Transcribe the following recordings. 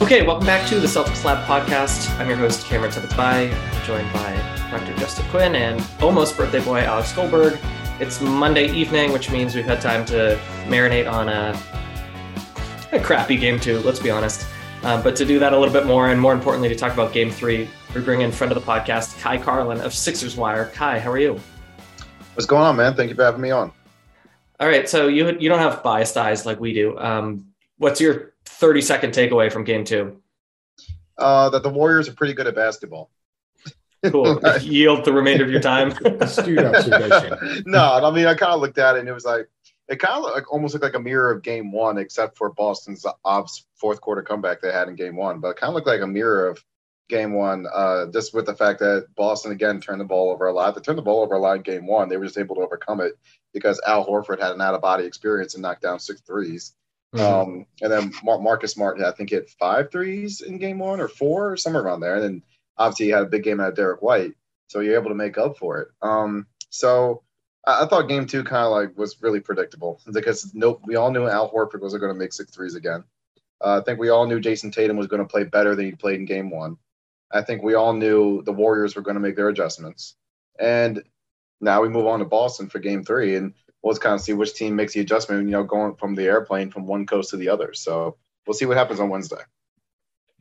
Okay, welcome back to the Celtics Lab podcast. I'm your host, Cameron Bai, joined by Dr. Justin Quinn and almost birthday boy Alex Goldberg. It's Monday evening, which means we've had time to marinate on a, a crappy game two, let's be honest. Um, but to do that a little bit more, and more importantly, to talk about game three, we bring in friend of the podcast, Ky Carlin of Sixers Wire. Ky, how are you? What's going on, man? Thank you for having me on. All right, so you you don't have biased eyes like we do. Um, what's your 30 second takeaway from game two? Uh, that the Warriors are pretty good at basketball. Cool. Yield the remainder of your time. Astute observation. no, I mean, I kind of looked at it and it was like, it kind of like almost looked like a mirror of game one, except for Boston's obs fourth quarter comeback they had in game one. But it kind of looked like a mirror of game one, uh, just with the fact that Boston again turned the ball over a lot. They turned the ball over a lot in game one. They were just able to overcome it because Al Horford had an out of body experience and knocked down six threes. Mm-hmm. Um, and then Mar- Marcus Smart, I think, hit five threes in game one or four, somewhere around there. And then obviously he had a big game out of Derrick White, so you're able to make up for it. Um, so I, I thought game two kind of like was really predictable because no, we all knew Al Horford was going to make six threes again. Uh, I think we all knew Jayson Tatum was going to play better than he played in game one. I think we all knew the Warriors were going to make their adjustments. And now we move on to Boston for game three. And we'll just kind of see which team makes the adjustment, you know, going from the airplane from one coast to the other. So we'll see what happens on Wednesday.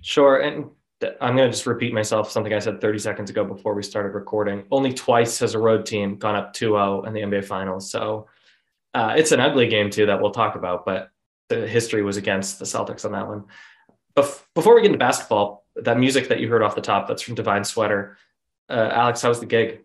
Sure. And I'm going to just repeat myself, something I said 30 seconds ago before we started recording. Only twice has a road team gone up 2 0 in the NBA Finals. So uh, it's an ugly game, too, that we'll talk about, but the history was against the Celtics on that one. Bef- before we get into basketball, that music that you heard off the top, that's from Divine Sweater. Uh, Alex, how was the gig?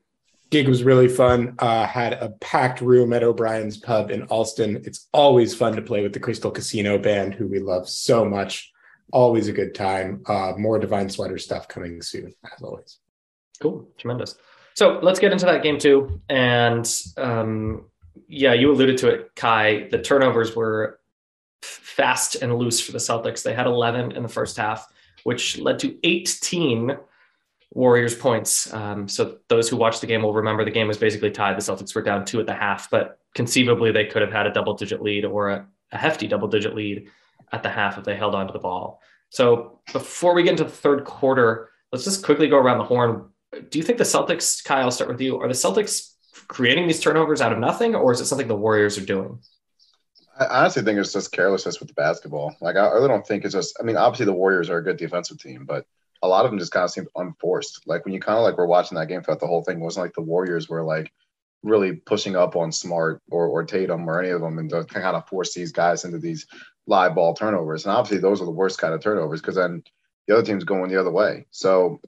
Gig was really fun. Uh, had a packed room at O'Brien's Pub in Allston. It's always fun to play with the Crystal Casino Band, who we love so much. Always a good time. Uh, more Divine Sweater stuff coming soon, as always. Cool, tremendous. So let's get into that game too. And um, yeah, you alluded to it, Ky. The turnovers were fast and loose for the Celtics. They had 11 in the first half, which led to 18 Warriors points. Um, so those who watched the game will remember the game was basically tied. The Celtics were down two at the half, but conceivably they could have had a double digit lead or a, a hefty double digit lead at the half if they held onto the ball. So before we get into the third quarter, let's just quickly go around the horn. Do you think the Celtics, Kyle, I'll start with you, are the Celtics creating these turnovers out of nothing, or is it something the Warriors are doing? I honestly think it's just carelessness with the basketball. Like I really don't think it's just. I mean, obviously the Warriors are a good defensive team, but a lot of them just kind of seemed unforced. Like when you kind of like were watching that game throughout the whole thing, wasn't like the Warriors were like really pushing up on Smart or or Tatum or any of them and kind of force these guys into these live ball turnovers. And obviously those are the worst kind of turnovers because then the other team's going the other way. So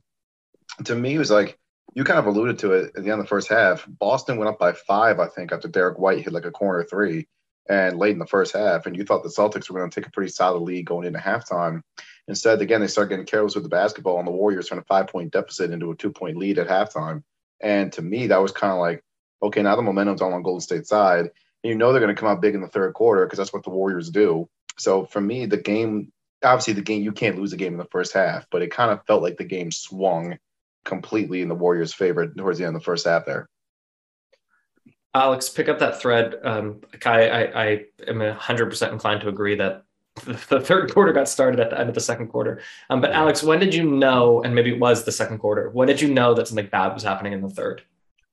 to me, it was like you kind of alluded to it at the end of the first half. Boston went up by five, I think, after Derrick White hit like a corner three and late in the first half. And you thought the Celtics were going to take a pretty solid lead going into halftime. Instead, again, they start getting careless with the basketball, and the Warriors turn a five point deficit into a two point lead at halftime. And to me, that was kind of like, okay, now the momentum's all on Golden State side. And you know they're going to come out big in the third quarter because that's what the Warriors do. So for me, the game, obviously, the game, you can't lose a game in the first half, but it kind of felt like the game swung completely in the Warriors' favor towards the end of the first half there. Alex, pick up that thread. Um, I, I, I am 100% inclined to agree that the third quarter got started at the end of the second quarter. Um, but Alex, when did you know, and maybe it was the second quarter, when did you know that something bad was happening in the third?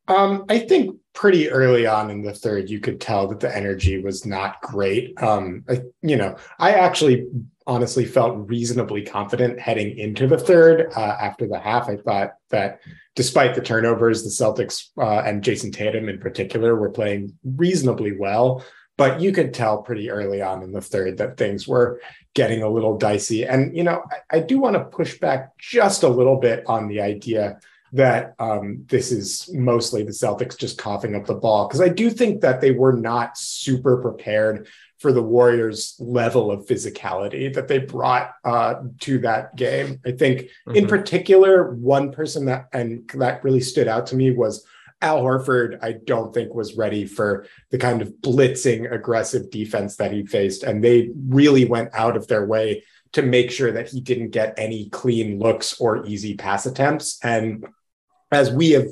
Um, I think pretty early on in the third, you could tell that the energy was not great. Um, I, you know, I actually honestly felt reasonably confident heading into the third. Uh, after the half, I thought that despite the turnovers, the Celtics uh, and Jayson Tatum in particular were playing reasonably well. But you could tell pretty early on in the third that things were getting a little dicey. And, you know, I, I do want to push back just a little bit on the idea that um, this is mostly the Celtics just coughing up the ball, because I do think that they were not super prepared for the Warriors' level of physicality that they brought uh, to that game. I think, mm-hmm. in particular, one person that and that really stood out to me was Al Horford, I don't think was ready for the kind of blitzing, aggressive defense that he faced. And they really went out of their way to make sure that he didn't get any clean looks or easy pass attempts. And as we have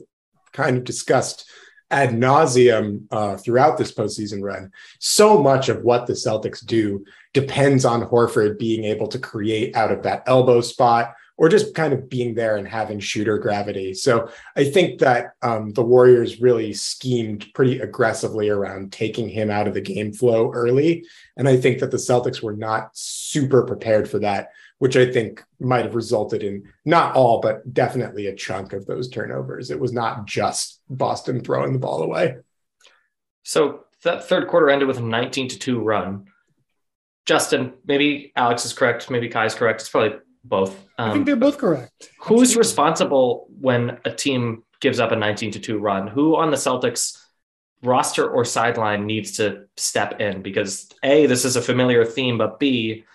kind of discussed ad nauseum uh, throughout this postseason run. So much of what the Celtics do depends on Horford being able to create out of that elbow spot or just kind of being there and having shooter gravity. So I think that um, the Warriors really schemed pretty aggressively around taking him out of the game flow early. And I think that the Celtics were not super prepared for that, which I think might have resulted in not all, but definitely a chunk of those turnovers. It was not just Boston throwing the ball away. So that third quarter ended with a 19 to 2 run. Justin, maybe Alex is correct, maybe Ky is correct. It's probably both. Um, I think they're both correct. Who's responsible when a team gives up a 19 to 2 run? Who on the Celtics roster or sideline needs to step in? Because A, this is a familiar theme, but B,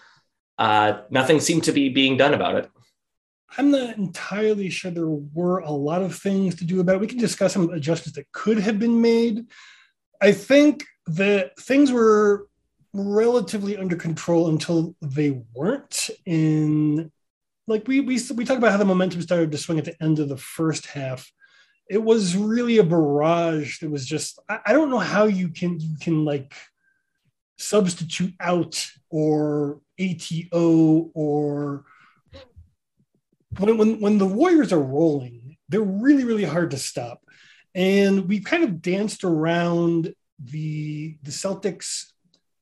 uh, nothing seemed to be being done about it. I'm not entirely sure there were a lot of things to do about it. We can discuss some adjustments that could have been made. I think that things were relatively under control until they weren't in like we we we talk about how the momentum started to swing at the end of the first half. It was really a barrage. It was just I, I don't know how you can you can like substitute out or ATO or when, when when the Warriors are rolling, they're really really hard to stop. And we kind of danced around the the Celtics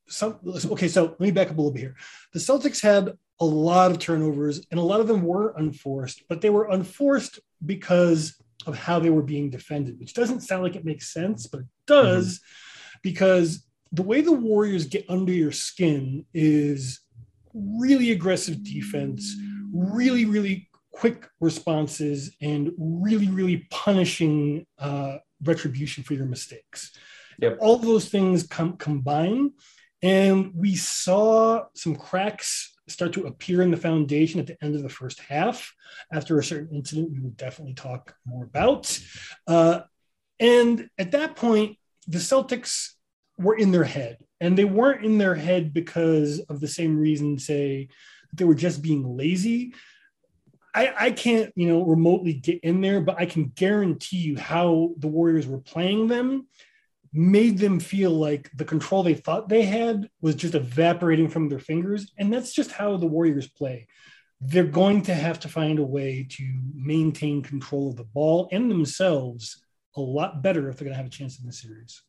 some okay so let me back up a little bit here the celtics had a lot of turnovers and a lot of them were unforced but they were unforced because of how they were being defended which doesn't sound like it makes sense but it does mm-hmm. because the way the warriors get under your skin is really aggressive defense really really quick responses and really really punishing uh, retribution for your mistakes yep. all those things come combine and we saw some cracks start to appear in the foundation at the end of the first half after a certain incident we will definitely talk more about. Uh, and at that point, the Celtics were in their head. And they weren't in their head because of the same reason, say, they were just being lazy. I, I, can't, you know, remotely get in there, but I can guarantee you how the Warriors were playing them made them feel like the control they thought they had was just evaporating from their fingers. And that's just how the Warriors play. They're going to have to find a way to maintain control of the ball and themselves a lot better if they're going to have a chance in the series.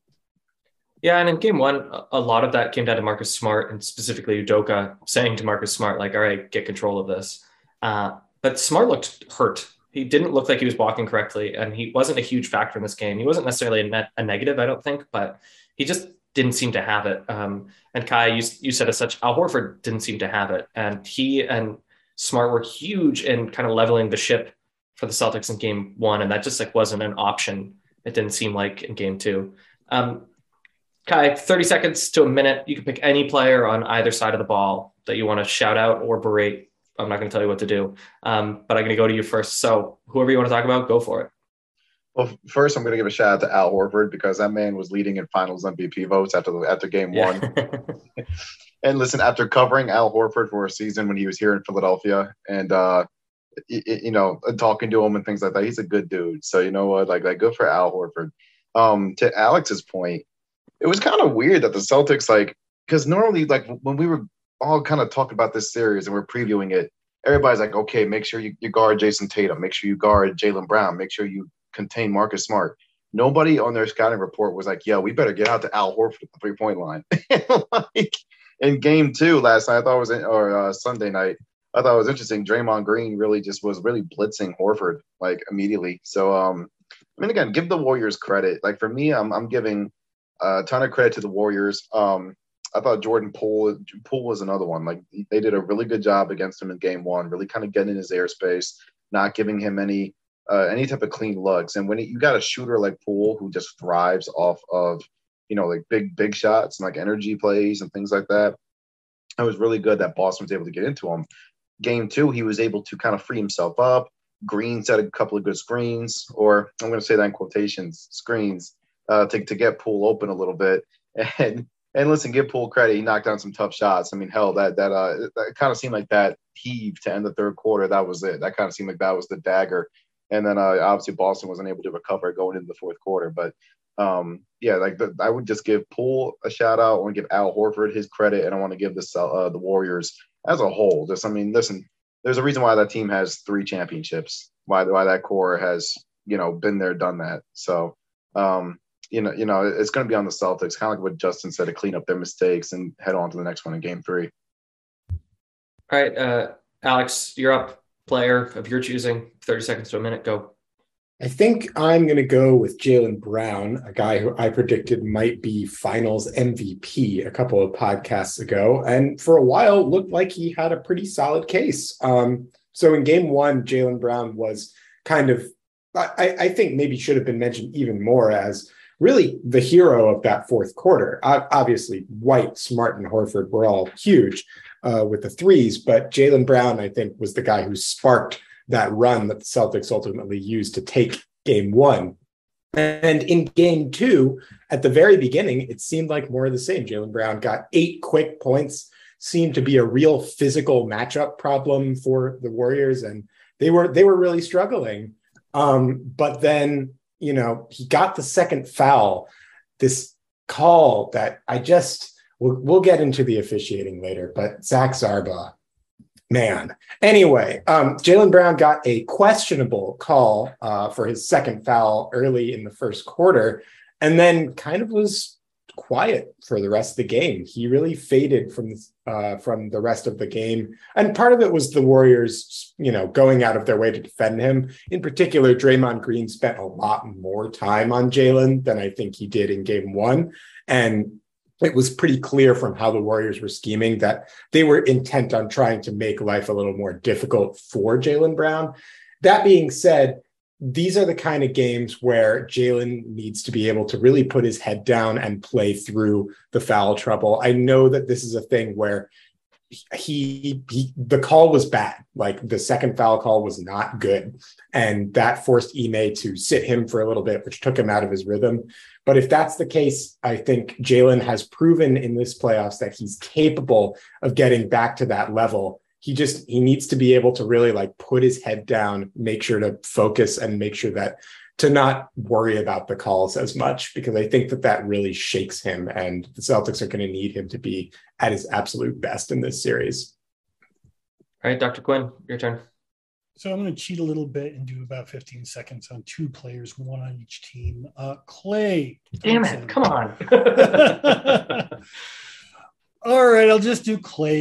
Yeah, and in game one, a lot of that came down to Marcus Smart and specifically Udoka saying to Marcus Smart, like, all right, get control of this. Uh, but Smart looked hurt he didn't look like he was walking correctly, and he wasn't a huge factor in this game. He wasn't necessarily a, net, a negative, I don't think, but he just didn't seem to have it. Um, and Ky, you, you said as such, Al Horford didn't seem to have it, and he and Smart were huge in kind of leveling the ship for the Celtics in Game One, and that just like wasn't an option. It didn't seem like in Game Two. Um, Ky, 30 seconds to a minute. You can pick any player on either side of the ball that you want to shout out or berate I'm not going to tell you what to do, um, but I'm going to go to you first. So whoever you want to talk about, go for it. Well, first I'm going to give a shout out to Al Horford because that man was leading in Finals MVP votes after the, after Game yeah. One. and listen, after covering Al Horford for a season when he was here in Philadelphia, and uh, you know, talking to him and things like that, he's a good dude. So you know what, like, like good for Al Horford. Um, to Alex's point, it was kind of weird that the Celtics, like, because normally, like, when we were all kind of talking about this series and we're previewing it, everybody's like, okay, make sure you, you guard Jayson Tatum, make sure you guard Jaylen Brown, make sure you contain Marcus Smart. Nobody on their scouting report was like, yeah, we better get out to Al Horford at the three point line. like in game two last night, I thought it was, in, or uh, Sunday night, I thought it was interesting. Draymond Green really just was really blitzing Horford like immediately. So, um, I mean, again, give the Warriors credit. Like for me, I'm, I'm giving a ton of credit to the Warriors. Um, I thought Jordan Poole Poole was another one. Like they did a really good job against him in game one, really kind of getting in his airspace, not giving him any uh, any type of clean looks. And when you got a shooter like Poole who just thrives off of you know like big big shots and like energy plays and things like that, it was really good that Boston was able to get into him. Game two, he was able to kind of free himself up. Green set a couple of good screens, or I'm going to say that in quotations, screens, uh, to to get Poole open a little bit. And and listen, give Poole credit. He knocked down some tough shots. I mean, hell, that that uh, that kind of seemed like that heave to end the third quarter. That was it. That kind of seemed like that was the dagger. And then uh, obviously Boston wasn't able to recover going into the fourth quarter. But um, yeah, like the, I would just give Poole a shout out. I want to give Al Horford his credit, and I want to give the uh, the Warriors as a whole. Just, I mean, listen, there's a reason why that team has three championships. Why why that core has you know been there, done that. So, um, you know, you know, it's going to be on the Celtics, kind of like what Justin said, to clean up their mistakes and head on to the next one in Game Three. All right, uh, Alex, you're up. Player of your choosing. Thirty seconds to a minute. Go. I think I'm going to go with Jaylen Brown, a guy who I predicted might be finals MVP a couple of podcasts ago. And for a while, looked like he had a pretty solid case. Um, so in game one, Jaylen Brown was kind of, I, I, think maybe should have been mentioned even more as really the hero of that fourth quarter. obviously, White, Smart, and Horford were all huge uh, with the threes, but Jaylen Brown, I think, was the guy who sparked that run that the Celtics ultimately used to take game one. And in game two, at the very beginning, it seemed like more of the same. Jaylen Brown got eight quick points, seemed to be a real physical matchup problem for the Warriors, and they were they were really struggling. Um, but then, you know, he got the second foul, this call that I just we'll, we'll get into the officiating later, but Zach Zarba man. Anyway, um, Jaylen Brown got a questionable call uh, for his second foul early in the first quarter, and then kind of was quiet for the rest of the game. He really faded from uh, from the rest of the game, and part of it was the Warriors, you know, going out of their way to defend him. In particular, Draymond Green spent a lot more time on Jaylen than I think he did in Game One, and it was pretty clear from how the Warriors were scheming that they were intent on trying to make life a little more difficult for Jaylen Brown. That being said, these are the kind of games where Jaylen needs to be able to really put his head down and play through the foul trouble. I know that this is a thing where he, he the call was bad. Like the second foul call was not good, and that forced Ime to sit him for a little bit, which took him out of his rhythm. But if that's the case, I think Jaylen has proven in this playoffs that he's capable of getting back to that level. He just he needs to be able to really like put his head down, make sure to focus and make sure that to not worry about the calls as much because I think that that really shakes him and the Celtics are going to need him to be at his absolute best in this series. All right, Dr. Quinn, your turn. So I'm going to cheat a little bit and do about 15 seconds on two players, one on each team. Uh, Klay. Damn it! Come on. All right, I'll just do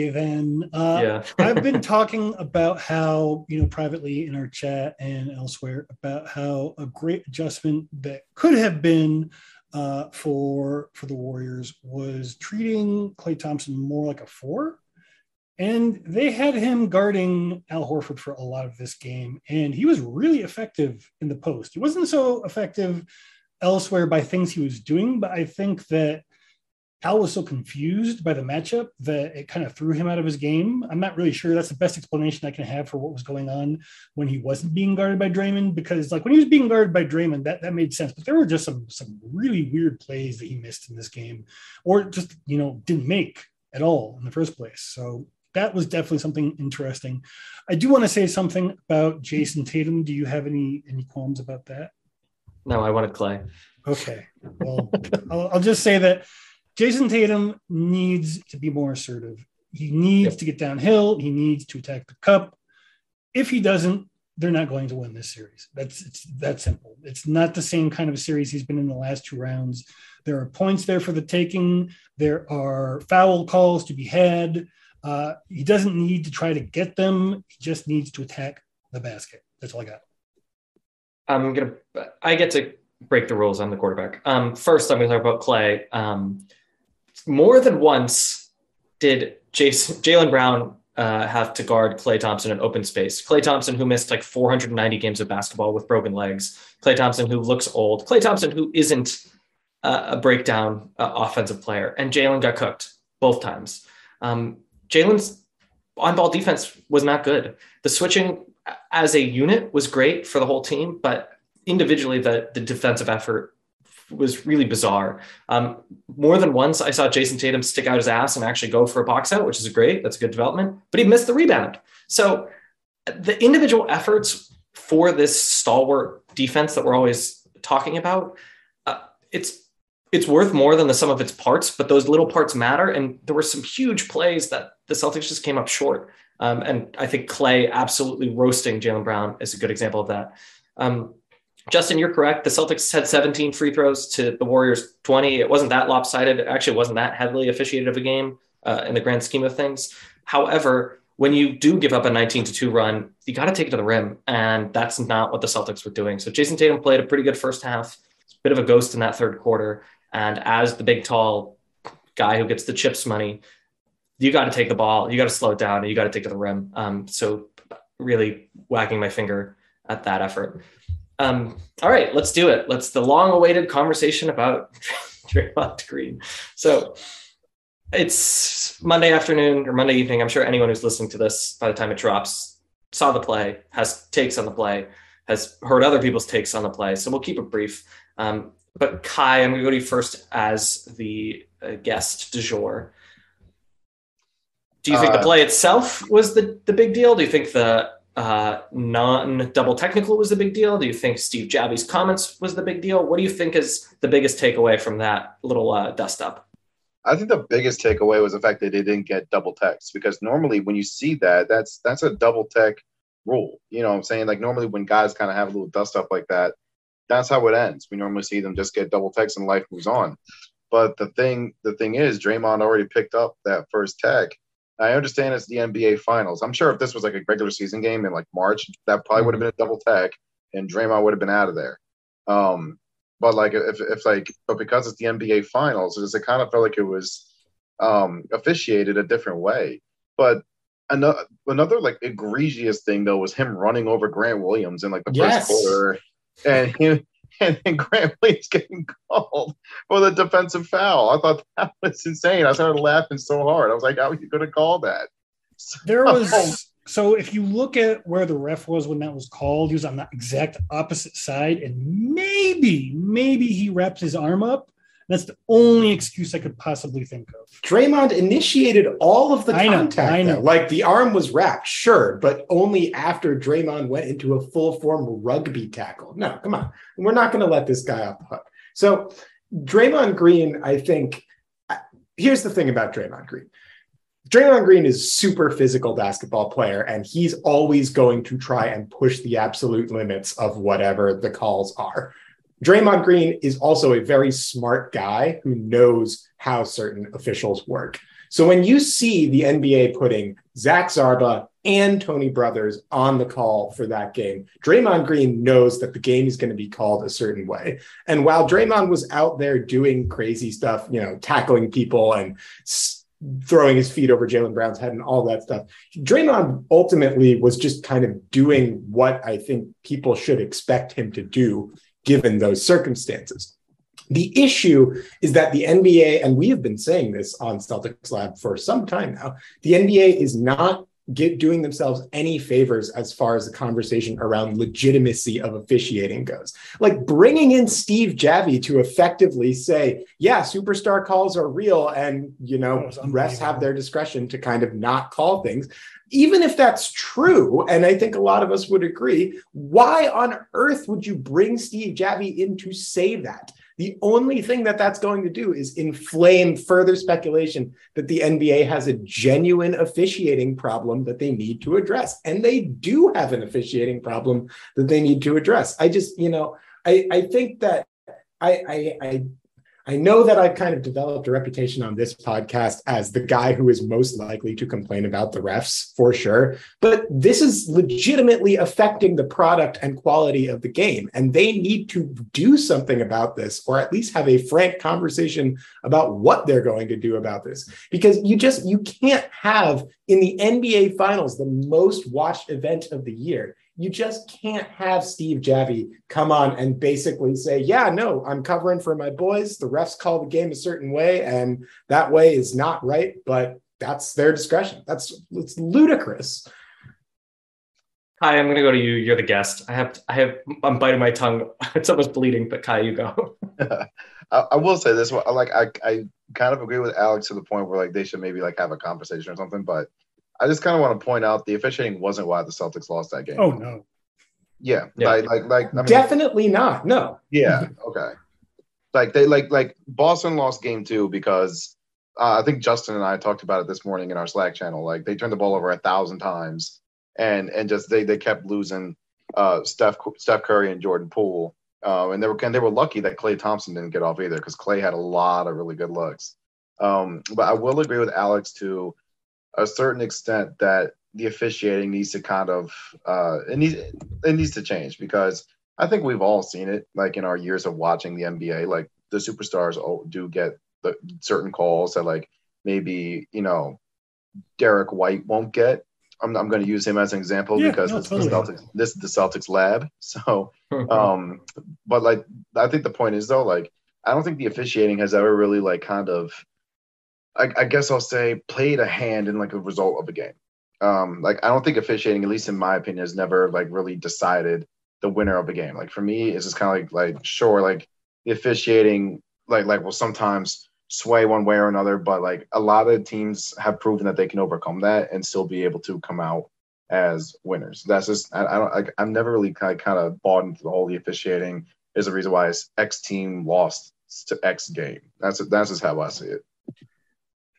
then. Uh, yeah. I've been talking about how, you know, privately in our chat and elsewhere about how a great adjustment that could have been uh, for for the Warriors was treating Klay Thompson more like a four and they had him guarding Al Horford for a lot of this game, and he was really effective in the post. He wasn't so effective elsewhere by things he was doing, but I think that Al was so confused by the matchup that it kind of threw him out of his game. I'm not really sure that's the best explanation I can have for what was going on when he wasn't being guarded by Draymond, because like when he was being guarded by Draymond, that, that made sense. But there were just some some really weird plays that he missed in this game, or just you know didn't make at all in the first place. So that was definitely something interesting. I do want to say something about Jayson Tatum. Do you have any any qualms about that? No, I wanted Klay. Okay. Well, I'll, I'll, just say that Jayson Tatum needs to be more assertive. He needs yep. to get downhill. He needs to attack the cup. If he doesn't, they're not going to win this series. That's it's that simple. It's not the same kind of series he's been in the last two rounds. There are points there for the taking. There are foul calls to be had. Uh, he doesn't need to try to get them. He just needs to attack the basket. That's all I got. I'm gonna. I get to break the rules on the quarterback. Um, first, I'm gonna talk about Klay. Um, more than once did Jayson Jaylen Brown uh, have to guard Klay Thompson in open space. Klay Thompson, who missed like 490 games of basketball with broken legs. Klay Thompson, who looks old. Klay Thompson, who isn't uh, a breakdown uh, offensive player. And Jaylen got cooked both times. Um, Jaylen's on ball defense was not good. The switching as a unit was great for the whole team, but individually, the, the defensive effort was really bizarre. Um, more than once, I saw Jayson Tatum stick out his ass and actually go for a box out, which is great. That's a good development, but he missed the rebound. So the individual efforts for this stalwart defense that we're always talking about, uh, it's it's worth more than the sum of its parts, but those little parts matter. And there were some huge plays that the Celtics just came up short. Um, and I think Klay absolutely roasting Jaylen Brown is a good example of that. Um, Justin, you're correct. The Celtics had 17 free throws to the Warriors 20. It wasn't that lopsided. It actually wasn't that heavily officiated of a game uh, in the grand scheme of things. However, when you do give up a 19 to 2 run, you got to take it to the rim. And that's not what the Celtics were doing. So Jayson Tatum played a pretty good first half, bit of a ghost in that third quarter. And as the big, tall guy who gets the chips money, you got to take the ball, you got to slow it down, and you got to take to the rim. Um, so really wagging my finger at that effort. Um, all right, let's do it. Let's the long-awaited conversation about Draymond Green. So it's Monday afternoon or Monday evening. I'm sure anyone who's listening to this by the time it drops saw the play, has takes on the play, has heard other people's takes on the play. So we'll keep it brief. Um, but Ky, I'm going to go to you first as the uh, guest du jour. Do you think uh, the play itself was the, the big deal? Do you think the uh, non double technical was the big deal? Do you think Steve Javie's comments was the big deal? What do you think is the biggest takeaway from that little uh, dust up? I think the biggest takeaway was the fact that they didn't get double text because normally when you see that, that's that's a double tech rule. You know what I'm saying? Like normally when guys kind of have a little dust up like that, that's how it ends. We normally see them just get double techs and life moves on. But the thing the thing is Draymond already picked up that first tech I understand it's the NBA Finals. I'm sure if this was like a regular season game in like March, that probably would have been a double tech, and Draymond would have been out of there. Um, but like if if like but because it's the NBA Finals, it kind of felt like it was um, officiated a different way. But another another like egregious thing though was him running over Grant Williams in like the yes. first quarter, and him and then Grant Williams getting called for the defensive foul. I thought that was insane. I started laughing so hard. I was like, how are you going to call that? So, there was so if you look at where the ref was when that was called, he was on the exact opposite side, and maybe, maybe he wrapped his arm up that's the only excuse I could possibly think of. Draymond initiated all of the I contact. Know, I know. Like the arm was wrapped, sure, but only after Draymond went into a full form rugby tackle. No, come on. We're not going to let this guy off the hook. So, Draymond Green, I think, here's the thing about Draymond Green. Draymond Green is super physical basketball player, and he's always going to try and push the absolute limits of whatever the calls are. Draymond Green is also a very smart guy who knows how certain officials work. So when you see the NBA putting Zach Zarba and Tony Brothers on the call for that game, Draymond Green knows that the game is going to be called a certain way. And while Draymond was out there doing crazy stuff, you know, tackling people and throwing his feet over Jaylen Brown's head and all that stuff, Draymond ultimately was just kind of doing what I think people should expect him to do given those circumstances. The issue is that the NBA, and we have been saying this on Celtics Lab for some time now, the NBA is not get, doing themselves any favors as far as the conversation around legitimacy of officiating goes. Like bringing in Steve Javie to effectively say, yeah, superstar calls are real, and you know, refs have their discretion to kind of not call things even if that's true, and I think a lot of us would agree, why on earth would you bring Steve Javie in to say that? The only thing that that's going to do is inflame further speculation that the NBA has a genuine officiating problem that they need to address. And they do have an officiating problem that they need to address. I just, you know, I, I think that I, I, I I know that I've kind of developed a reputation on this podcast as the guy who is most likely to complain about the refs for sure, but this is legitimately affecting the product and quality of the game. And they need to do something about this, or at least have a frank conversation about what they're going to do about this. Because you just, you can't have in the NBA finals, the most watched event of the year you just can't have Steve Javie come on and basically say, Yeah, no, I'm covering for my boys. The refs call the game a certain way, and that way is not right, but that's their discretion. That's it's ludicrous. Hi, I'm going to go to you. You're the guest. I have, I have, I'm biting my tongue. It's almost bleeding, but Ky, you go. I, I, will say this: like, I, I kind of agree with Alex to the point where like they should maybe like have a conversation or something. But I just kind of want to point out the officiating wasn't why the Celtics lost that game. Oh no. Yeah, yeah. like like like I mean, definitely not. No. Yeah. Okay. Like they like like Boston lost game two because uh, I think Justin and I talked about it this morning in our Slack channel. Like they turned the ball over a thousand times, and and just they they kept losing uh, Steph Steph Curry and Jordan Poole. Um, and they were and they were lucky that Klay Thompson didn't get off either because Klay had a lot of really good looks. Um, but I will agree with Alex to a certain extent that the officiating needs to kind of uh, it needs it needs to change because I think we've all seen it like in our years of watching the NBA. Like the superstars do get the certain calls that like maybe you know Derrick White won't get. I'm, I'm going to use him as an example yeah, because no, this, totally. the Celtics, this is the Celtics lab. So, um, but like I think the point is though, like I don't think the officiating has ever really like kind of, I, I guess I'll say, played a hand in like a result of a game. Um, like I don't think officiating, at least in my opinion, has never like really decided the winner of a game. Like for me, it's just kind of like like sure, like the officiating, like like will sometimes sway one way or another, but like a lot of teams have proven that they can overcome that and still be able to come out as winners. That's just I, I don't like I've never really kind of, kind of bought into whole the officiating is the reason why it's X team lost to X game. That's that's just how I see it.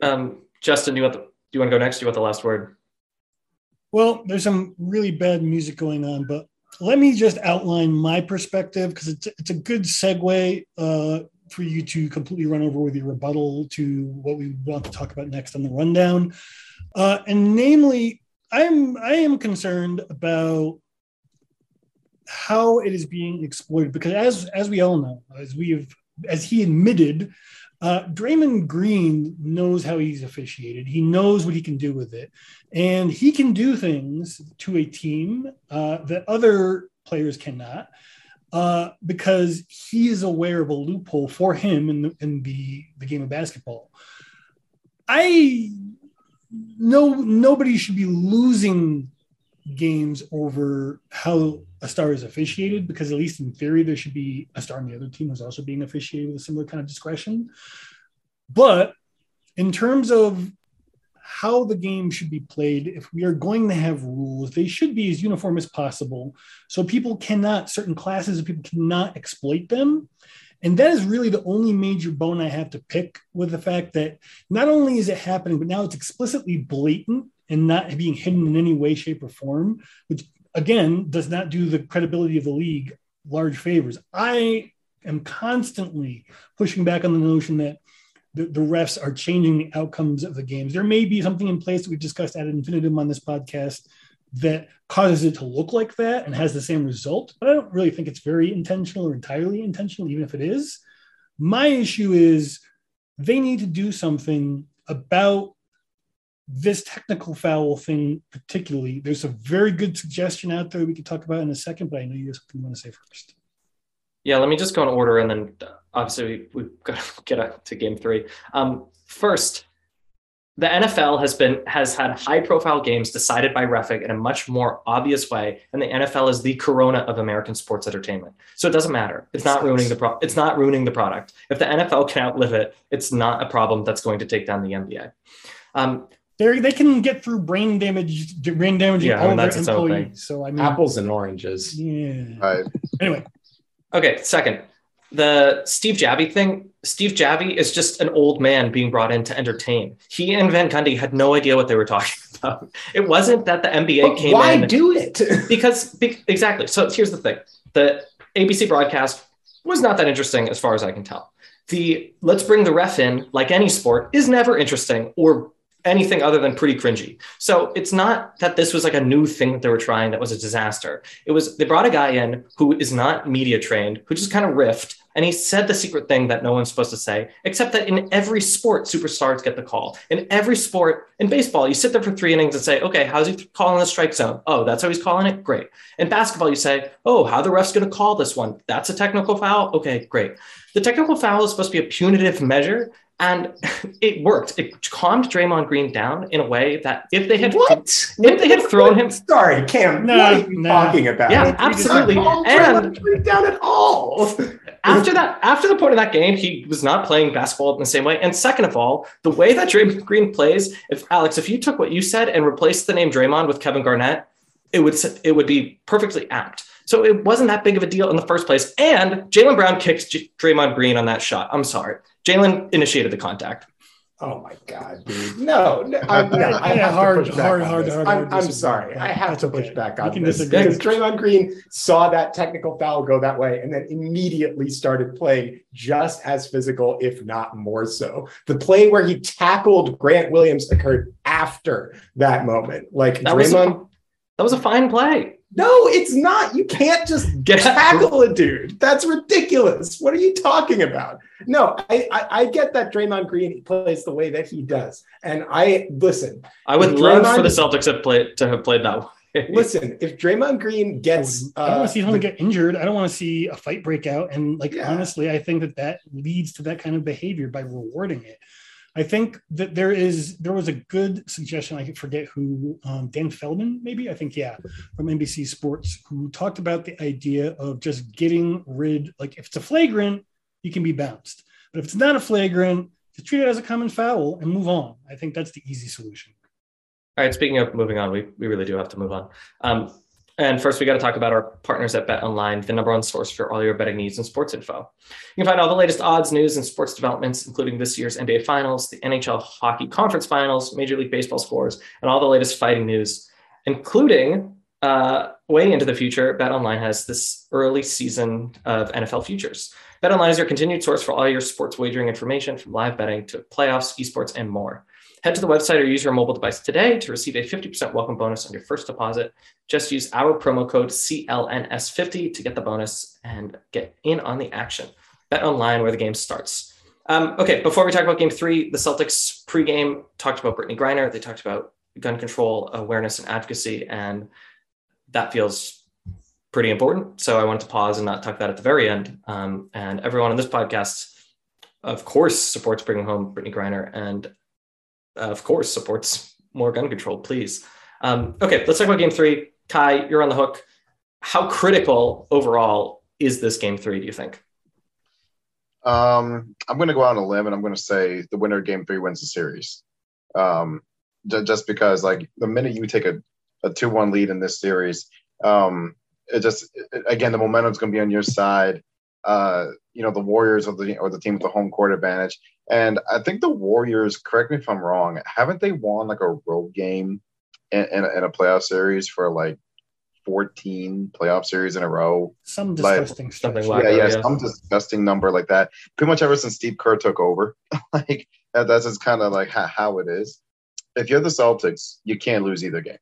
Um, Justin, do you want the, do you want to go next? Do you want the last word? Well, there's some really bad music going on, but let me just outline my perspective because it's, it's a good segue uh, for you to completely run over with your rebuttal to what we want to talk about next on the rundown. Uh, and namely, I'm I am concerned about how it is being exploited because as as we all know, as we have as he admitted, uh, Draymond Green knows how he's officiated. He knows what he can do with it, and he can do things to a team uh, that other players cannot uh, because he is aware of a loophole for him in the in the, the game of basketball. I no nobody should be losing games over how a star is officiated because at least in theory there should be a star on the other team who's also being officiated with a similar kind of discretion. But in terms of how the game should be played if we are going to have rules they should be as uniform as possible. So people cannot certain classes of people cannot exploit them. And that is really the only major bone i have to pick with the fact that not only is it happening but now it's explicitly blatant and not being hidden in any way, shape, or form, which again does not do the credibility of the league large favors. I am constantly pushing back on the notion that the, the refs are changing the outcomes of the games. There may be something in place that we've discussed ad infinitum on this podcast that causes it to look like that and has the same result, but I don't really think it's very intentional or entirely intentional, even if it is. My issue is they need to do something about this technical foul thing, particularly, there's a very good suggestion out there we could talk about in a second, but I know you have something you want to say first. Yeah, let me just go in order and then obviously we've got to get to game three. Um, first, the NFL has been has had high profile games decided by Refig in a much more obvious way, and the NFL is the corona of American sports entertainment. So it doesn't matter. It's not ruining the pro- it's not ruining the product. If the NFL can outlive it, it's not a problem that's going to take down the NBA. Um, they they can get through brain damage, brain damaging yeah, all I mean, their employees. So I mean, apples and oranges. Yeah. Right. Anyway. Okay. Second, the Steve Javie thing. Steve Javie is just an old man being brought in to entertain. He and Van Gundy had no idea what they were talking about. It wasn't that the NBA but came why in. Why do it? because be, exactly. So here's the thing: the ABC broadcast was not that interesting as far as I can tell. The let's bring the ref in, like any sport, is never interesting or anything other than pretty cringy. So it's not that this was like a new thing that they were trying that was a disaster. It was they brought a guy in who is not media trained, who just kind of riffed, and he said the secret thing that no one's supposed to say, except that in every sport, superstars get the call. In every sport, in baseball, you sit there for three innings and say, okay, how's he calling the strike zone? Oh, that's how he's calling it? Great. In basketball, you say, oh, how the ref's going to call this one? That's a technical foul? Okay, great. The technical foul is supposed to be a punitive measure and it worked. It calmed Draymond Green down in a way that if they had what? if they had thrown him, sorry, Cam, no, what are you no. talking about? Yeah, absolutely. And down at all. after that, after the point of that game, he was not playing basketball in the same way. And second of all, the way that Draymond Green plays, if Alex, if you took what you said and replaced the name Draymond with Kevin Garnett, it would it would be perfectly apt. So it wasn't that big of a deal in the first place. And Jaylen Brown kicked J- Draymond Green on that shot. I'm sorry. Jaylen initiated the contact. Oh my god, dude! No, no, I'm, no I Yeah, have hard- to push back hard- on hard- this. hard- I'm, I'm sorry. I have That's to push okay. back on can this disagree. because Draymond Green saw that technical foul go that way and then immediately started playing just as physical, if not more so. The play where he tackled Grant Williams occurred after that moment. Like That was, Draymond. a, that was a fine play. No, it's not. You can't just Get tackle a dude. That's ridiculous. What are you talking about? No, I, I, I get that Draymond Green plays the way that he does. And I listen, I would If love for the Celtics to, play, to have played that way. listen, if Draymond Green gets I don't want uh, to see someone get injured. I don't want to see a fight break out. And like Yeah. honestly, I think that that leads to that kind of behavior by rewarding it. I think that there is there was a good suggestion. I forget who um, Dan Feldman, maybe I think yeah, from NBC Sports, who talked about the idea of just getting rid. Like if it's a flagrant, you can be bounced, but if it's not a flagrant, just treat it as a common foul and move on. I think that's the easy solution. All right, speaking of moving on, we, we really do have to move on. Um, and first, we got to talk about our partners at Bet Online, the number one source for all your betting needs and sports info. You can find all the latest odds, news, and sports developments, including this year's NBA Finals, the NHL Hockey Conference Finals, Major League Baseball scores, and all the latest fighting news, including uh, way into the future. Bet Online has this early season of NFL futures. Bet Online is your continued source for all your sports wagering information, from live betting to playoffs, esports, and more. Head to the website or use your mobile device today to receive a 50% welcome bonus on your first deposit. Just use our promo code CLNS50 to get the bonus and get in on the action. Bet online where the game starts. Um, okay, before we talk about game three, the Celtics pregame talked about Brittney Griner. They talked about gun control awareness and advocacy, and that feels pretty important. So I wanted to pause and not talk that at the very end. Um, and everyone on this podcast, of course, supports bringing home Brittney Griner and of course, supports more gun control, please. Um, okay, let's talk about game three. Ky, you're on the hook. How critical overall is this game three, do you think? Um, I'm going to go out on a limb and I'm going to say the winner of game three wins the series. Um, ju- just because, like, the minute you take a, a 2 1 lead in this series, um, it just, it- again, the momentum's going to be on your side. Uh, you know, the Warriors or the, or the team with the home court advantage. And I think the Warriors, correct me if I'm wrong, haven't they won like a road game in, in, a, in a playoff series for like 14 playoff series in a row? Some Like, disgusting something like- yeah, Wacko, yeah, yeah. some disgusting number like that. Pretty much ever since Steve Kerr took over, like that, that's just kind of like how, how it is. If you're the Celtics, you can't lose either game.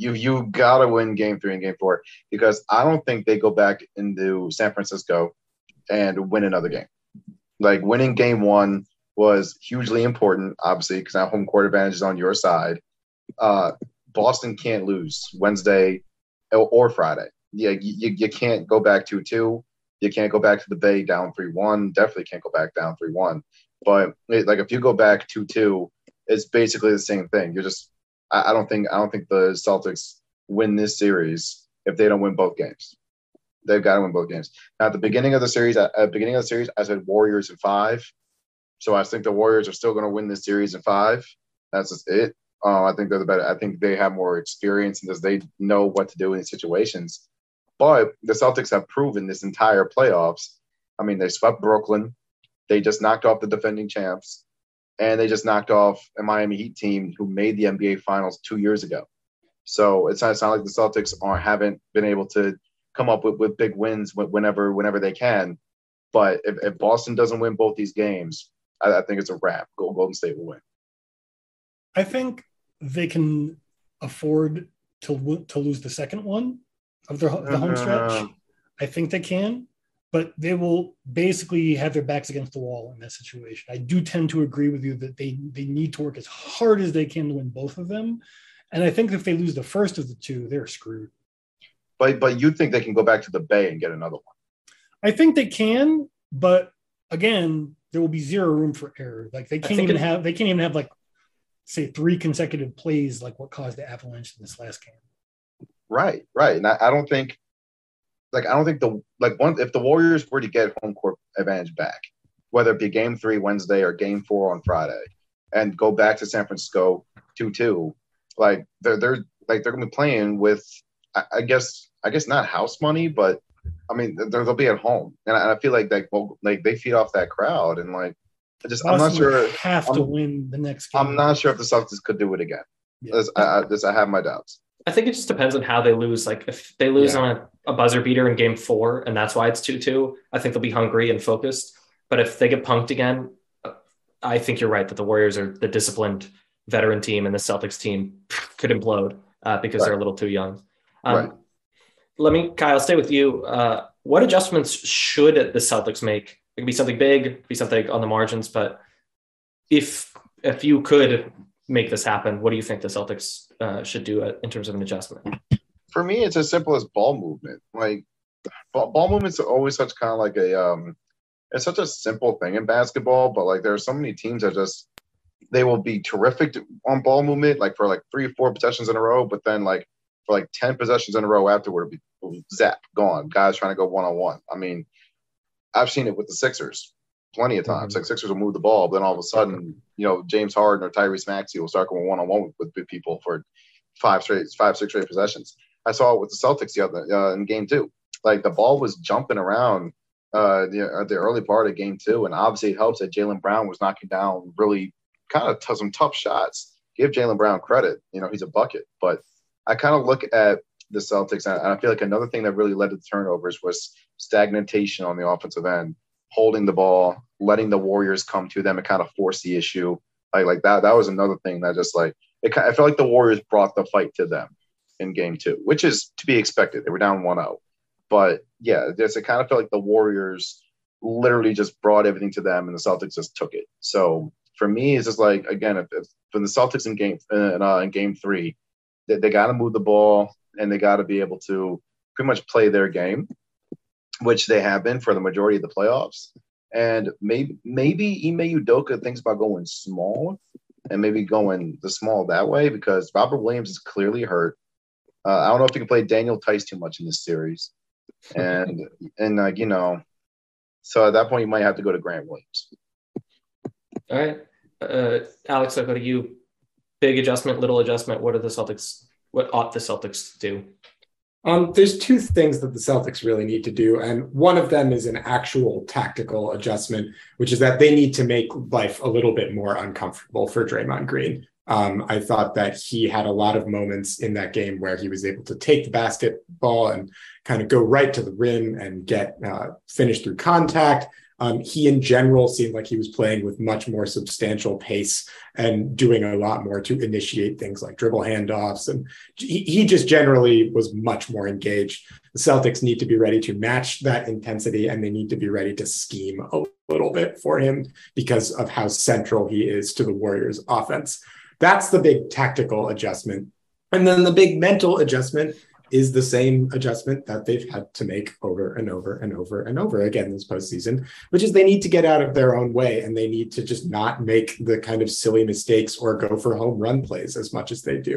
You you gotta win game three and game four because I don't think they go back into San Francisco and win another game. Like winning game one was hugely important, obviously, because now home court advantage is on your side. Uh, Boston can't lose Wednesday or, Friday. Yeah, you, you, you can't go back 2 2. You can't go back to the Bay down 3 1. Definitely can't go back down 3 1. But it, like if you go back 2 2, it's basically the same thing. You're just, I, I don't think, I don't think the Celtics win this series if they don't win both games. They've got to win both games. Now, at the beginning of the series, at the beginning of the series, I said Warriors in five. So I think the Warriors are still going to win this series in five. That's just it. Uh, I think they're the better. I think they have more experience because they know what to do in these situations. But the Celtics have proven this entire playoffs. I mean, they swept Brooklyn. They just knocked off the defending champs, and they just knocked off a Miami Heat team who made the NBA Finals two years ago. So it's not, it's not like the Celtics are haven't been able to come up with, with big wins whenever whenever they can. But if, if Boston doesn't win both these games, I, I think it's a wrap. Gold- Golden State will win. I think they can afford to to lose the second one of their the home stretch. Uh, I think they can, but they will basically have their backs against the wall in that situation. I do tend to agree with you that they they need to work as hard as they can to win both of them. And I think if they lose the first of the two, they're screwed. But but you think they can go back to the Bay and get another one? I think they can, but again, there will be zero room for error. Like they can't even it- have they can't even have like say three consecutive plays like what caused the avalanche in this last game. Right, right. And I, I don't think, like, I don't think the like one if the Warriors were to get home court advantage back, whether it be Game Three Wednesday or Game Four on Friday, and go back to San Francisco two two, like they're they're like they're gonna be playing with. I, I guess I guess not house money, but I mean they'll be at home, and I, I feel like like well, like they feed off that crowd, and like I just I'm not sure have to I'm, win the next game. I'm not sure if the Celtics could do it again. Yeah. I, I, I have my doubts. I think it just depends on how they lose. Like if they lose yeah. on a, a, buzzer beater in game four, and that's why it's 2 2, I think they'll be hungry and focused. But if they get punked again, I think you're right that the Warriors are the disciplined veteran team and the Celtics team could implode uh, because right. they're a little too young. Um, right. Let me, Ky, stay with you. Uh, what adjustments should the Celtics make? It could be something big, be something on the margins, but if if you could make this happen, what do you think the Celtics uh, should do in terms of an adjustment? For me, it's as simple as ball movement. Like ball, ball movements are always such kind of like a um, it's such a simple thing in basketball, but like there are so many teams that just they will be terrific on ball movement, like for like three four possessions in a row, but then like for like ten possessions in a row afterward, be zap gone. Guys trying to go one on one. I mean, I've seen it with the Sixers plenty of times. Mm-hmm. Like Sixers will move the ball, but then all of a sudden, you know, James Harden or Tyrese Maxey will start going one on one with people for five straight, five six straight possessions. I saw it with the Celtics the other uh, in Game Two. Like the ball was jumping around uh, the, the early part of Game Two, and obviously it helps that Jaylen Brown was knocking down really kind of t- some tough shots. Give Jaylen Brown credit, you know, he's a bucket. But I kind of look at the Celtics, and I feel like another thing that really led to the turnovers was stagnation on the offensive end holding the ball, letting the Warriors come to them and kind of force the issue. Like like that. That was another thing that just like it. I felt like the Warriors brought the fight to them in Game Two, which is to be expected. They were down 1-0. but yeah, just it kind of felt like the Warriors literally just brought everything to them, and the Celtics just took it. So for me, it's just like again, if, if from the Celtics in game in, uh, in Game Three, they, they got to move the ball and they got to be able to pretty much play their game which they have been for the majority of the playoffs. And maybe maybe Ime Udoka thinks about going small and maybe going the small that way because Robert Williams is clearly hurt. Uh, I don't know if he can play Daniel Theis too much in this series, and and like you know, so at that point you might have to go to Grant Williams. All right, uh, Alex, I'll go to you. Big adjustment, little adjustment. What are the Celtics? What ought the Celtics to do? Um, there's two things that the Celtics really need to do, and one of them is an actual tactical adjustment, which is that they need to make life a little bit more uncomfortable for Draymond Green. Um, I thought that he had a lot of moments in that game where he was able to take the basketball and kind of go right to the rim and get uh, finished through contact. Um, he, in general, seemed like he was playing with much more substantial pace and doing a lot more to initiate things like dribble handoffs. And he, he just generally was much more engaged. The Celtics need to be ready to match that intensity and they need to be ready to scheme a little bit for him because of how central he is to the Warriors' offense. That's the big tactical adjustment. And then the big mental adjustment is the same adjustment that they've had to make over and over and over and over again this postseason, which is they need to get out of their own way and they need to just not make the kind of silly mistakes or go for home run plays as much as they do.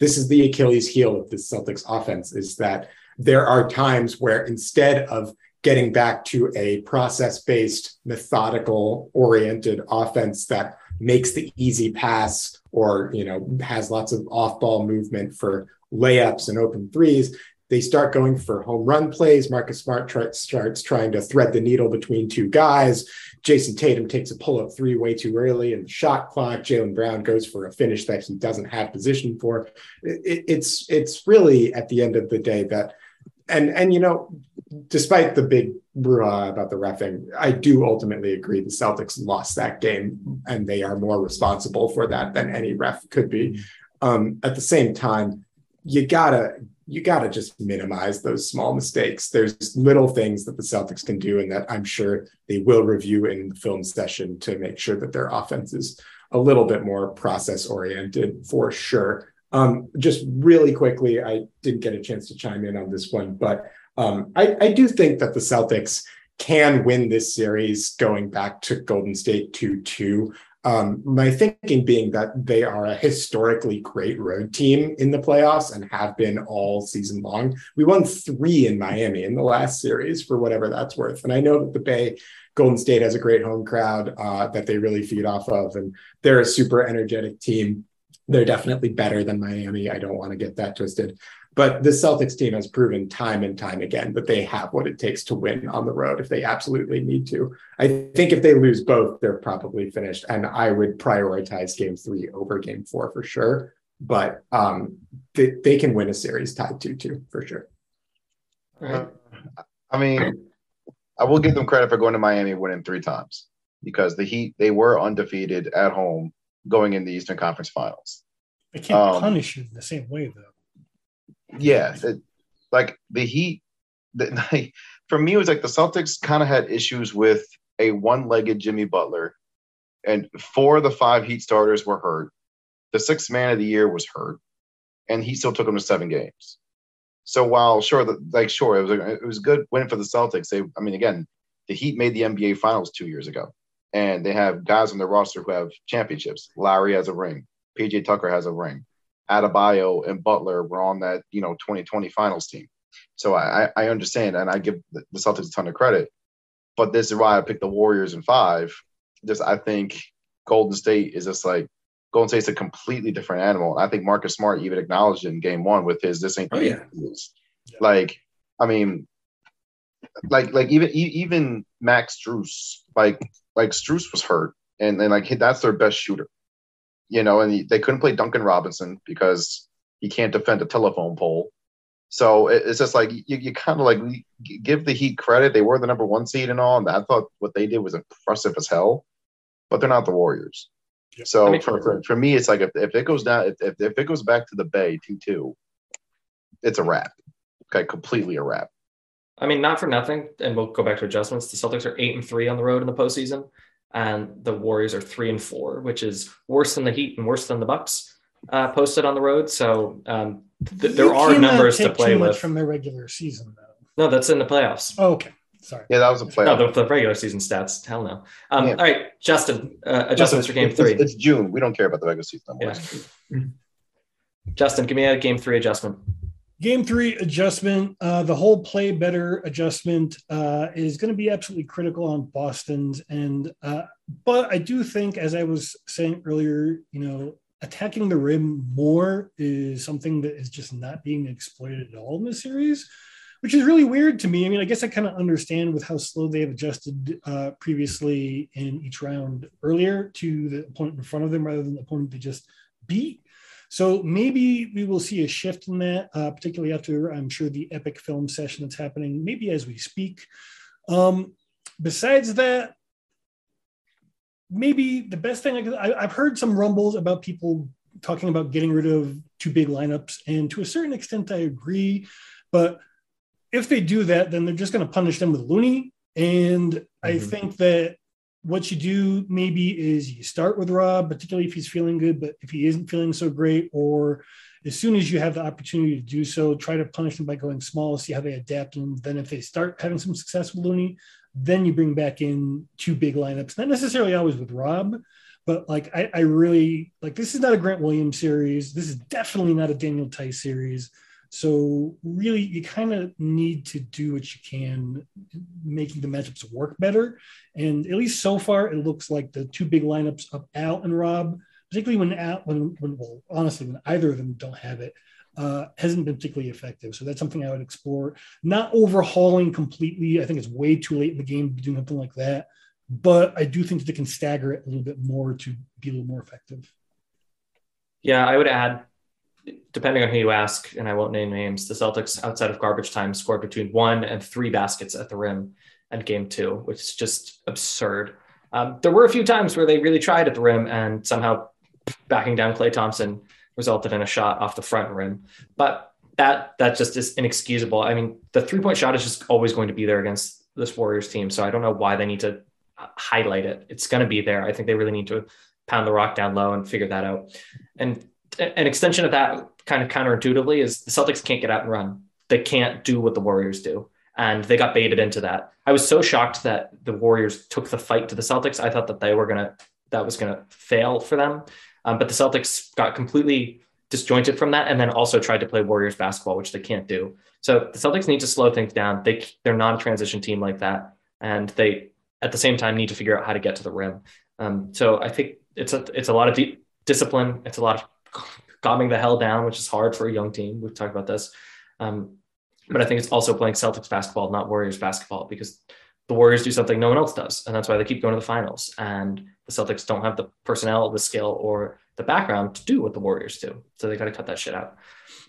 This is the Achilles heel of the Celtics offense is that there are times where instead of getting back to a process based, methodical oriented offense that makes the easy pass or you know has lots of off ball movement for layups and open threes. They start going for home run plays. Marcus Smart try, starts trying to thread the needle between two guys. Jayson Tatum takes a pull up three way too early in the shot clock. Jaylen Brown goes for a finish that he doesn't have position for. It, it's it's really at the end of the day that, and and you know, despite the big brouhaha about the refing, I do ultimately agree the Celtics lost that game, and they are more responsible for that than any ref could be. Um, at the same time, you gotta you gotta just minimize those small mistakes. There's little things that the Celtics can do, and that I'm sure they will review in the film session to make sure that their offense is a little bit more process oriented for sure. Um, just really quickly, I didn't get a chance to chime in on this one, but um, I, I do think that the Celtics can win this series going back to Golden State 2 2. Um, my thinking being that they are a historically great road team in the playoffs and have been all season long. We won three in Miami in the last series for whatever that's worth. And I know that the Bay Golden State has a great home crowd uh, that they really feed off of, and they're a super energetic team. They're definitely better than Miami. I don't want to get that twisted. But the Celtics team has proven time and time again that they have what it takes to win on the road if they absolutely need to. I think if they lose both, they're probably finished. And I would prioritize game three over game four for sure. But um, they, they can win a series tied 2 2 for sure. Uh, I mean, I will give them credit for going to Miami winning three times because the Heat, they were undefeated at home going in the Eastern Conference Finals. They can't um, punish you in the same way, though. Yeah. It, like the Heat, the, for me, it was like the Celtics kind of had issues with a one legged Jimmy Butler, and four of the five Heat starters were hurt. The sixth man of the year was hurt, and he still took them to seven games. So while sure, the, like sure, it was it was a good win for the Celtics. They, I mean, again, the Heat made the NBA Finals two years ago, and they have guys on their roster who have championships. Lowry has a ring. PJ Tucker has a ring. Adebayo and Butler were on that you know 2020 Finals team. So I, I understand, and I give the Celtics a ton of credit. But this is why I picked the Warriors in five. Just I think Golden State is just like Golden State's a completely different animal. I think Marcus Smart even acknowledged in game one with his this ain't oh, yeah. like I mean like like even even Max Strus like like Strus was hurt and and like that's their best shooter, you know, and he, they couldn't play Duncan Robinson because he can't defend a telephone pole. So it, it's just like you, you kind of like give the Heat credit. They were the number one seed and all, and I thought what they did was impressive as hell. But they're not the Warriors. So I mean, for, for, for, me, it's like if, if it goes down, if, if it goes back to the Bay T two, it's a wrap. Okay, completely a wrap. I mean, not for nothing, and we'll go back to adjustments. The Celtics are eight and three on the road in the postseason, and the Warriors are three and four, which is worse than the Heat and worse than the Bucks uh, posted on the road. So um, th- there are numbers to play Too with from their regular season, though. No, that's in the playoffs. Oh, okay. Sorry. Yeah, that was a playoff. No, the, the regular season stats. Hell no. Um, yeah. All right, Justin, uh, adjustments for game it's, three. It's, June. We don't care about the regular season. Yeah. Justin, give me a game three adjustment. Game three adjustment. Uh, the whole play better adjustment uh, is going to be absolutely critical on Boston's end. Uh, but I do think, as I was saying earlier, you know, attacking the rim more is something that is just not being exploited at all in this series which is really weird to me. I mean, I guess I kind of understand with how slow they have adjusted uh, previously in each round earlier to the opponent in front of them rather than the opponent they just beat. So maybe we will see a shift in that, uh, particularly after I'm sure the epic film session that's happening, maybe as we speak. Um, besides that, maybe the best thing I could, I, I've heard some rumbles about people talking about getting rid of two big lineups, and to a certain extent, I agree. But if they do that, then they're just going to punish them with Looney. And mm-hmm. I think that what you do maybe is you start with Rob, particularly if he's feeling good, but if he isn't feeling so great, or as soon as you have the opportunity to do so, try to punish them by going small, see how they adapt. And then if they start having some success with Looney, then you bring back in two big lineups, not necessarily always with Rob, but like I, I really like this is not a Grant Williams series. This is definitely not a Daniel Theis series. So really, you kind of need to do what you can, making the matchups work better. And at least so far, it looks like the two big lineups of Al and Rob, particularly when Al, when, when well, honestly, when either of them don't have it, uh, hasn't been particularly effective. So that's something I would explore. Not overhauling completely. I think it's way too late in the game to doing something like that. But I do think that they can stagger it a little bit more to be a little more effective. Yeah, I would add depending on who you ask, and I won't name names, the Celtics outside of garbage time scored between one and three baskets at the rim at game two, which is just absurd. Um, there were a few times where they really tried at the rim and somehow backing down Klay Thompson resulted in a shot off the front rim. But that that just is inexcusable. I mean, the three point shot is just always going to be there against this Warriors team. So I don't know why they need to highlight it. It's going to be there. I think they really need to pound the rock down low and figure that out. And an extension of that kind of counterintuitively is the Celtics can't get out and run. They can't do what the Warriors do. And they got baited into that. I was so shocked that the Warriors took the fight to the Celtics. I thought that they were going to, that was going to fail for them. Um, but the Celtics got completely disjointed from that and then also tried to play Warriors basketball, which they can't do. So the Celtics need to slow things down. They, they're not a transition team like that. And they, at the same time, need to figure out how to get to the rim. Um, so I think it's a, it's a lot of deep discipline. It's a lot of calming the hell down, which is hard for a young team. We've talked about this. Um, but I think it's also playing Celtics basketball, not Warriors basketball, because the Warriors do something no one else does. And that's why they keep going to the finals. And the Celtics don't have the personnel, the skill, or the background to do what the Warriors do. So they got to cut that shit out.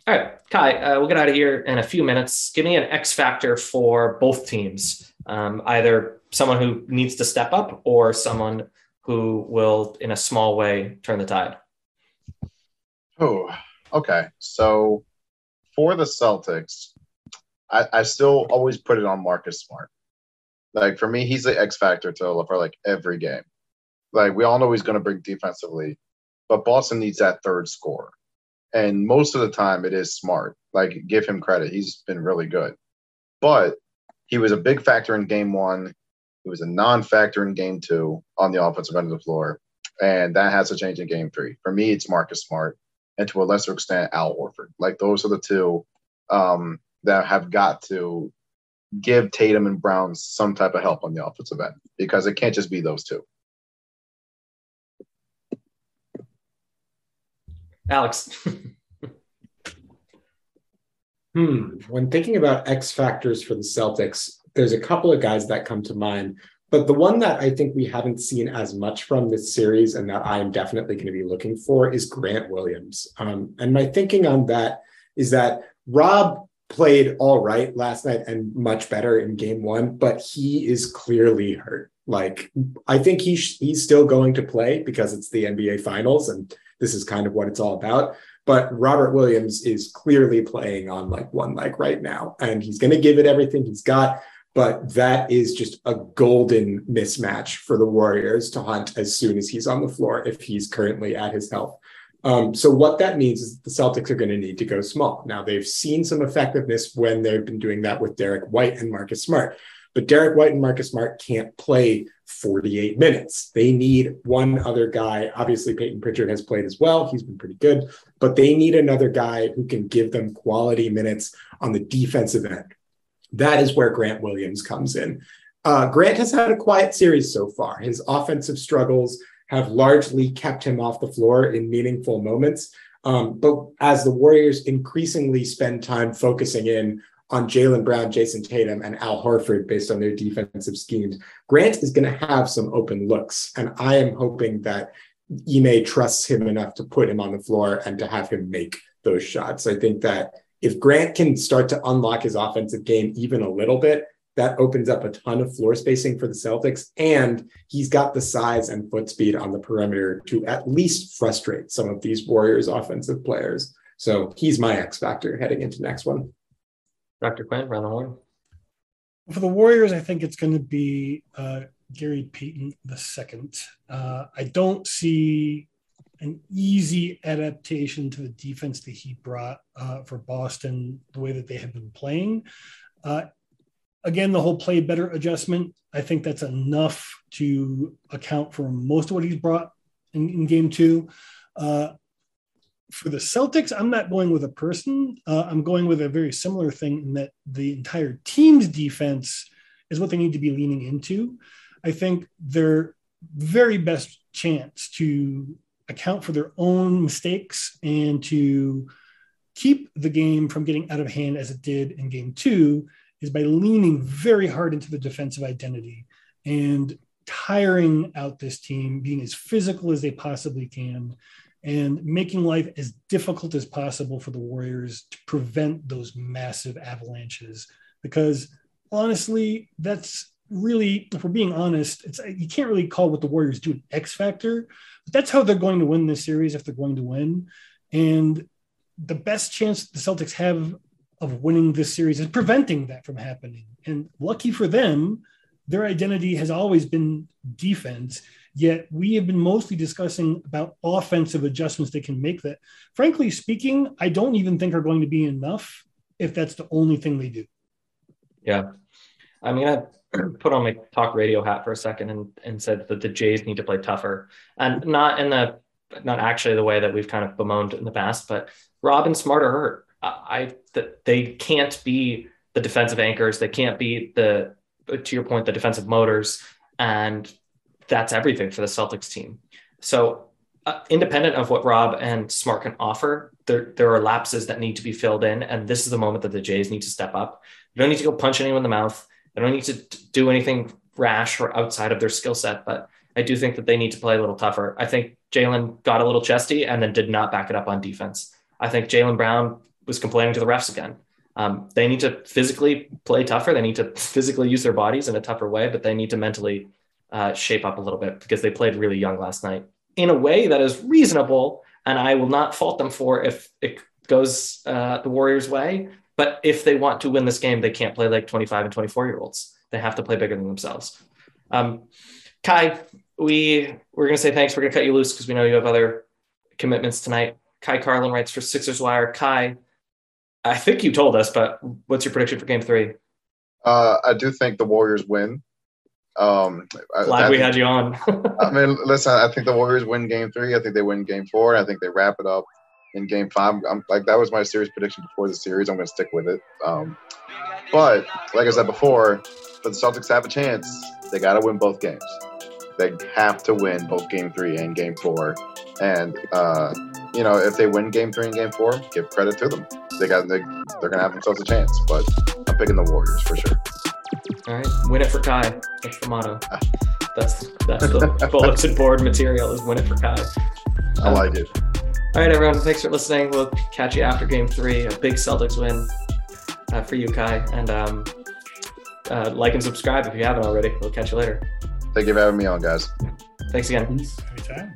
All right, Ky, uh, we'll get out of here in a few minutes. Give me an X factor for both teams, um, either someone who needs to step up or someone who will, in a small way, turn the tide. Oh, okay. So for the Celtics, I, I still always put it on Marcus Smart. Like for me, he's the X factor to for like every game. Like we all know he's going to bring defensively, but Boston needs that third score, and most of the time it is Smart. Like give him credit, he's been really good, but he was a big factor in Game One. He was a non-factor in Game Two on the offensive end of the floor, and that has to change in Game Three. For me, it's Marcus Smart, and to a lesser extent, Al Horford. Like those are the two um, that have got to give Tatum and Brown some type of help on the offensive end because it can't just be those two. Alex. hmm. When thinking about X factors for the Celtics, there's a couple of guys that come to mind. But the one that I think we haven't seen as much from this series and that I am definitely going to be looking for is Grant Williams. Um, and my thinking on that is that Rob played all right last night and much better in game one, but he is clearly hurt. Like, I think he sh- he's still going to play because it's the NBA finals and this is kind of what it's all about. But Robert Williams is clearly playing on like one leg right now, and he's going to give it everything he's got. But that is just a golden mismatch for the Warriors to hunt as soon as he's on the floor if he's currently at his health. Um, so what that means is the Celtics are going to need to go small. Now they've seen some effectiveness when they've been doing that with Derrick White and Marcus Smart, but Derrick White and Marcus Smart can't play 48 minutes. They need one other guy. Obviously, Payton Pritchard has played as well. He's been pretty good, but they need another guy who can give them quality minutes on the defensive end. That is where Grant Williams comes in. Uh, Grant has had a quiet series so far. His offensive struggles have largely kept him off the floor in meaningful moments. Um, but as the Warriors increasingly spend time focusing in on Jaylen Brown, Jayson Tatum, and Al Horford based on their defensive schemes, Grant is going to have some open looks. And I am hoping that Ime trusts him enough to put him on the floor and to have him make those shots. I think that if Grant can start to unlock his offensive game even a little bit, that opens up a ton of floor spacing for the Celtics. And he's got the size and foot speed on the perimeter to at least frustrate some of these Warriors offensive players. So he's my X factor heading into next one. Dr. Quinn, round the horn. For the Warriors, I think it's going to be uh, Gary Payton the second. Uh, I don't see an easy adaptation to the defense that he brought uh, for Boston, the way that they have been playing. Uh, again, the whole play better adjustment, I think that's enough to account for most of what he's brought in, in game two. Uh, for the Celtics, I'm not going with a person. Uh, I'm going with a very similar thing in that the entire team's defense is what they need to be leaning into. I think their very best chance to account for their own mistakes and to keep the game from getting out of hand as it did in game two is by leaning very hard into the defensive identity and tiring out this team, being as physical as they possibly can, and making life as difficult as possible for the Warriors to prevent those massive avalanches. Because honestly, that's really, if we're being honest, it's you can't really call what the Warriors do an X factor, but that's how they're going to win this series if they're going to win. And the best chance the Celtics have of winning this series is preventing that from happening. And lucky for them, their identity has always been defense. Yet we have been mostly discussing about offensive adjustments they can make that, frankly speaking, I don't even think are going to be enough if that's the only thing they do. Yeah. I mean, I put on my talk radio hat for a second and, and said that the Jays need to play tougher and not in the, not actually the way that we've kind of bemoaned in the past, but Robin Smart are hurt. I that they can't be the defensive anchors. They can't be the to your point the defensive motors, and that's everything for the Celtics team. So uh, independent of what Rob and Smart can offer, there there are lapses that need to be filled in, and this is the moment that the Jays need to step up. You don't need to go punch anyone in the mouth. They don't need to do anything rash or outside of their skill set, but I do think that they need to play a little tougher. I think Jaylen got a little chesty and then did not back it up on defense. I think Jaylen Brown was complaining to the refs again. Um, they need to physically play tougher. They need to physically use their bodies in a tougher way, but they need to mentally uh, shape up a little bit because they played really young last night in a way that is reasonable. And I will not fault them for if it goes uh, the Warriors' way. But if they want to win this game, they can't play like 25 and 24 year olds. They have to play bigger than themselves. Um, Ky, we we're gonna say thanks. We're gonna cut you loose because we know you have other commitments tonight. Ky Carlin writes for Sixers Wire. Ky, I think you told us, but what's your prediction for Game Three? Uh, I do think the Warriors win. Um, Glad I, we had you on. I mean, listen, I think the Warriors win Game Three. I think they win Game Four. I think they wrap it up in Game Five. I'm like that was my series prediction before the series. I'm going to stick with it. Um, but like I said before, for the Celtics to have a chance, they got to win both games. They have to win both Game Three and Game Four. And uh, you know, if they win Game Three and Game Four, give credit to them. They got they, they're going to have themselves a chance. But I'm picking the Warriors for sure. All right, win it for Ky. That's the motto. That's that's the bulletin board material. Is win it for Ky. I like it. All right, everyone. Thanks for listening. We'll catch you after Game Three. A big Celtics win uh, for you, Ky. And um, uh, like and subscribe if you haven't already. We'll catch you later. Thank you for having me on, guys. Thanks again. Anytime.